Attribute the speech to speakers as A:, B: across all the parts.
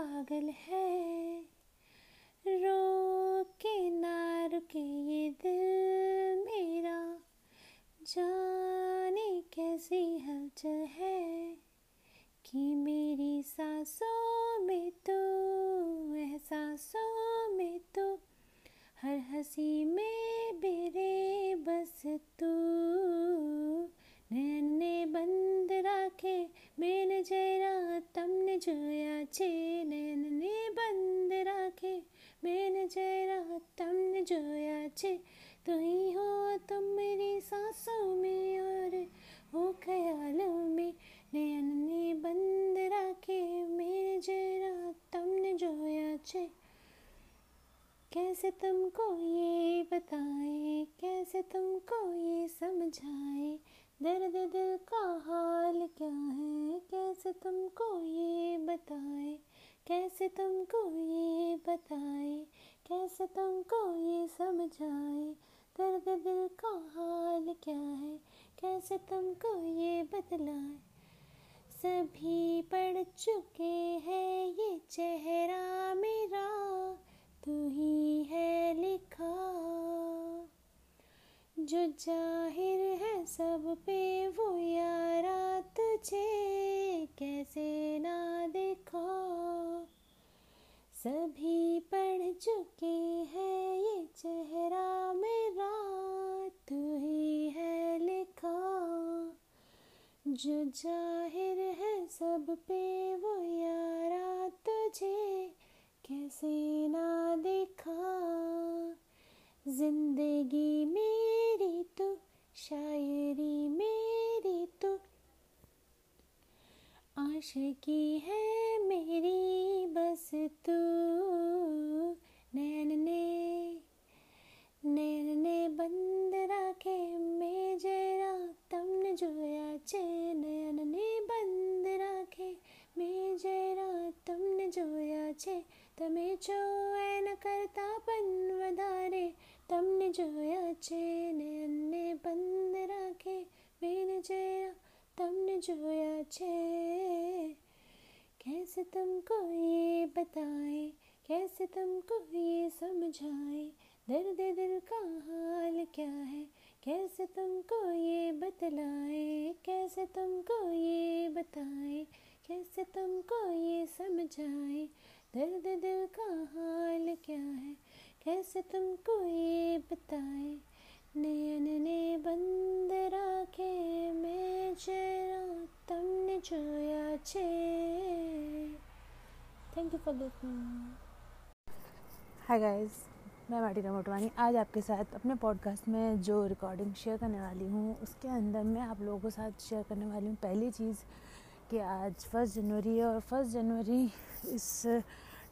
A: पागल है। रो के नार के ये दिल मेरा। जाने कैसी हलचल है। जरा तमने जोया छे तो ही हो तुम मेरी सांसों में और वो ख्यालों में। नैने बंद राखे मैंने जरा तमने जोया छे कैसे तुमको ये बताए, कैसे तुमको ये समझाए? दर्द दिल का हाल क्या है? कैसे तुमको ये बताए? कैसे तुमको ये बताए? कैसे तुमको ये समझाए? दर्द दिल का हाल क्या है? कैसे तुमको ये बतलाए? सभी पढ़ चुके हैं ये जो ज़ाहिर है सब पे वो यारा तुझे कैसे ना देखा। ज़िंदगी मेरी तो शायरी मेरी तो। आशिकी है मेरी, बस तू कैसे तुमको ये बताए? कैसे तुमको ये समझाए? दर्द दिल का हाल क्या है? कैसे तुमको ये बतलाए? कैसे तुमको ये बताए? कैसे तुमको ये समझाए? दर्द दिल का हाल क्या है? कैसे तुमको ये बताए? नयन ने बंद राखे, मैं जरा तुमने जोया छे। Thank you for listening
B: hi guys मैं माटिका मोटवानी आज आपके साथ अपने पॉडकास्ट में जो रिकॉर्डिंग शेयर करने वाली हूँ, उसके अंदर मैं आप लोगों के साथ शेयर करने वाली हूँ पहली चीज़ कि आज फ़र्स्ट जनवरी है और फ़र्स्ट जनवरी इस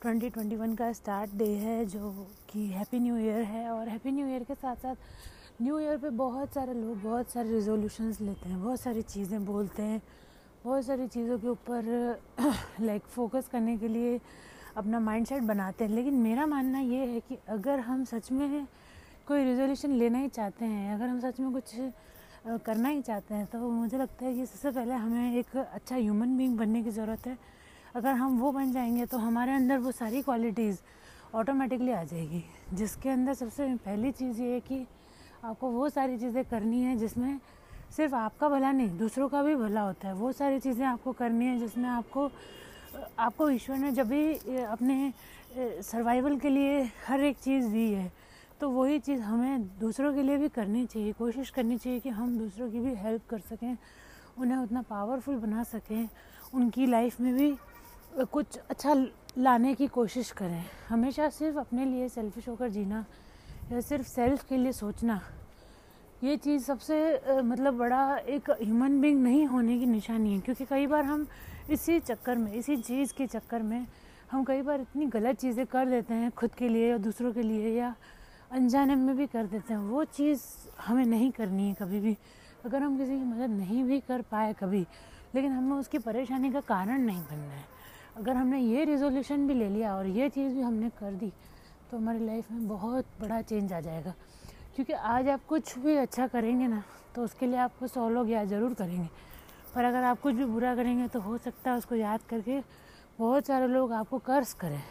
B: 2021 का स्टार्ट डे है, जो कि हैप्पी न्यू ईयर है और हैप्पी न्यू ईयर के साथ साथ न्यू ईयर पे बहुत सारे लोग बहुत सारे रिजोल्यूशंस लेते हैं, बहुत सारी चीज़ें बोलते हैं। बहुत सारी चीज़ों के ऊपर लाइक फोकस करने के लिए अपना माइंडसेट बनाते हैं। लेकिन मेरा मानना ये है कि अगर हम सच में कोई रिजोल्यूशन लेना ही चाहते हैं, अगर हम सच में कुछ करना ही चाहते हैं तो मुझे लगता है कि सबसे पहले हमें एक अच्छा ह्यूमन बींग बनने की ज़रूरत है। अगर हम वो बन जाएँगे तो हमारे अंदर वो सारी क्वालिटीज़ ऑटोमेटिकली आ जाएगी। जिसके अंदर सबसे पहली चीज़ ये है कि आपको वो सारी चीज़ें करनी है जिसमें सिर्फ़ आपका भला नहीं, दूसरों का भी भला होता है। वो सारी चीज़ें आपको करनी है, जिसमें आपको आपको ईश्वर ने जब भी अपने सर्वाइवल के लिए हर एक चीज़ दी है तो वही चीज़ हमें दूसरों के लिए भी करनी चाहिए। कोशिश करनी चाहिए कि हम दूसरों की भी हेल्प कर सकें, उन्हें उतना पावरफुल बना सकें, उनकी लाइफ में भी कुछ अच्छा लाने की कोशिश करें। हमेशा सिर्फ़ अपने लिए सेल्फिश होकर जीना या सिर्फ़ सेल्फ के लिए सोचना ये चीज़ सबसे मतलब बड़ा एक ह्यूमन बींग नहीं होने की निशानी है, क्योंकि कई बार हम इसी चक्कर में, इसी चीज़ के चक्कर में हम कई बार इतनी गलत चीज़ें कर देते हैं खुद के लिए या दूसरों के लिए या अनजाने में भी कर देते हैं। वो चीज़ हमें नहीं करनी है कभी भी। अगर हम किसी की मदद नहीं भी कर पाए कभी, लेकिन हमें उसकी परेशानी का कारण नहीं बनना है। अगर हमने ये रिजोल्यूशन भी ले लिया और ये चीज़ भी हमने कर दी तो हमारी लाइफ में बहुत बड़ा चेंज आ जाएगा। क्योंकि आज आप कुछ भी अच्छा करेंगे ना तो उसके लिए आपको सौ लोग याद ज़रूर करेंगे। पर अगर आप कुछ भी बुरा करेंगे तो हो सकता है उसको याद करके बहुत सारे लोग आपको कर्ज करें।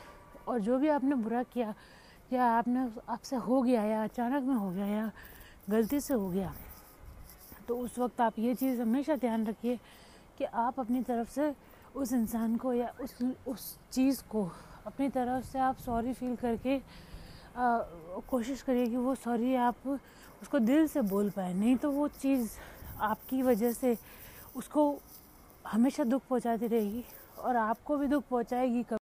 B: और जो भी आपने बुरा किया, या आपने आपसे हो गया, या अचानक में हो गया, या गलती से हो गया तो उस वक्त आप ये चीज़ हमेशा ध्यान रखिए कि आप अपनी तरफ़ से उस इंसान को, या उस उस चीज़ को अपनी तरफ़ से आप सॉरी फील करके कोशिश करिए कि वो सॉरी आप उसको दिल से बोल पाए। नहीं तो वो चीज़ आपकी वजह से उसको हमेशा दुख पहुंचाती रहेगी और आपको भी दुख पहुंचाएगी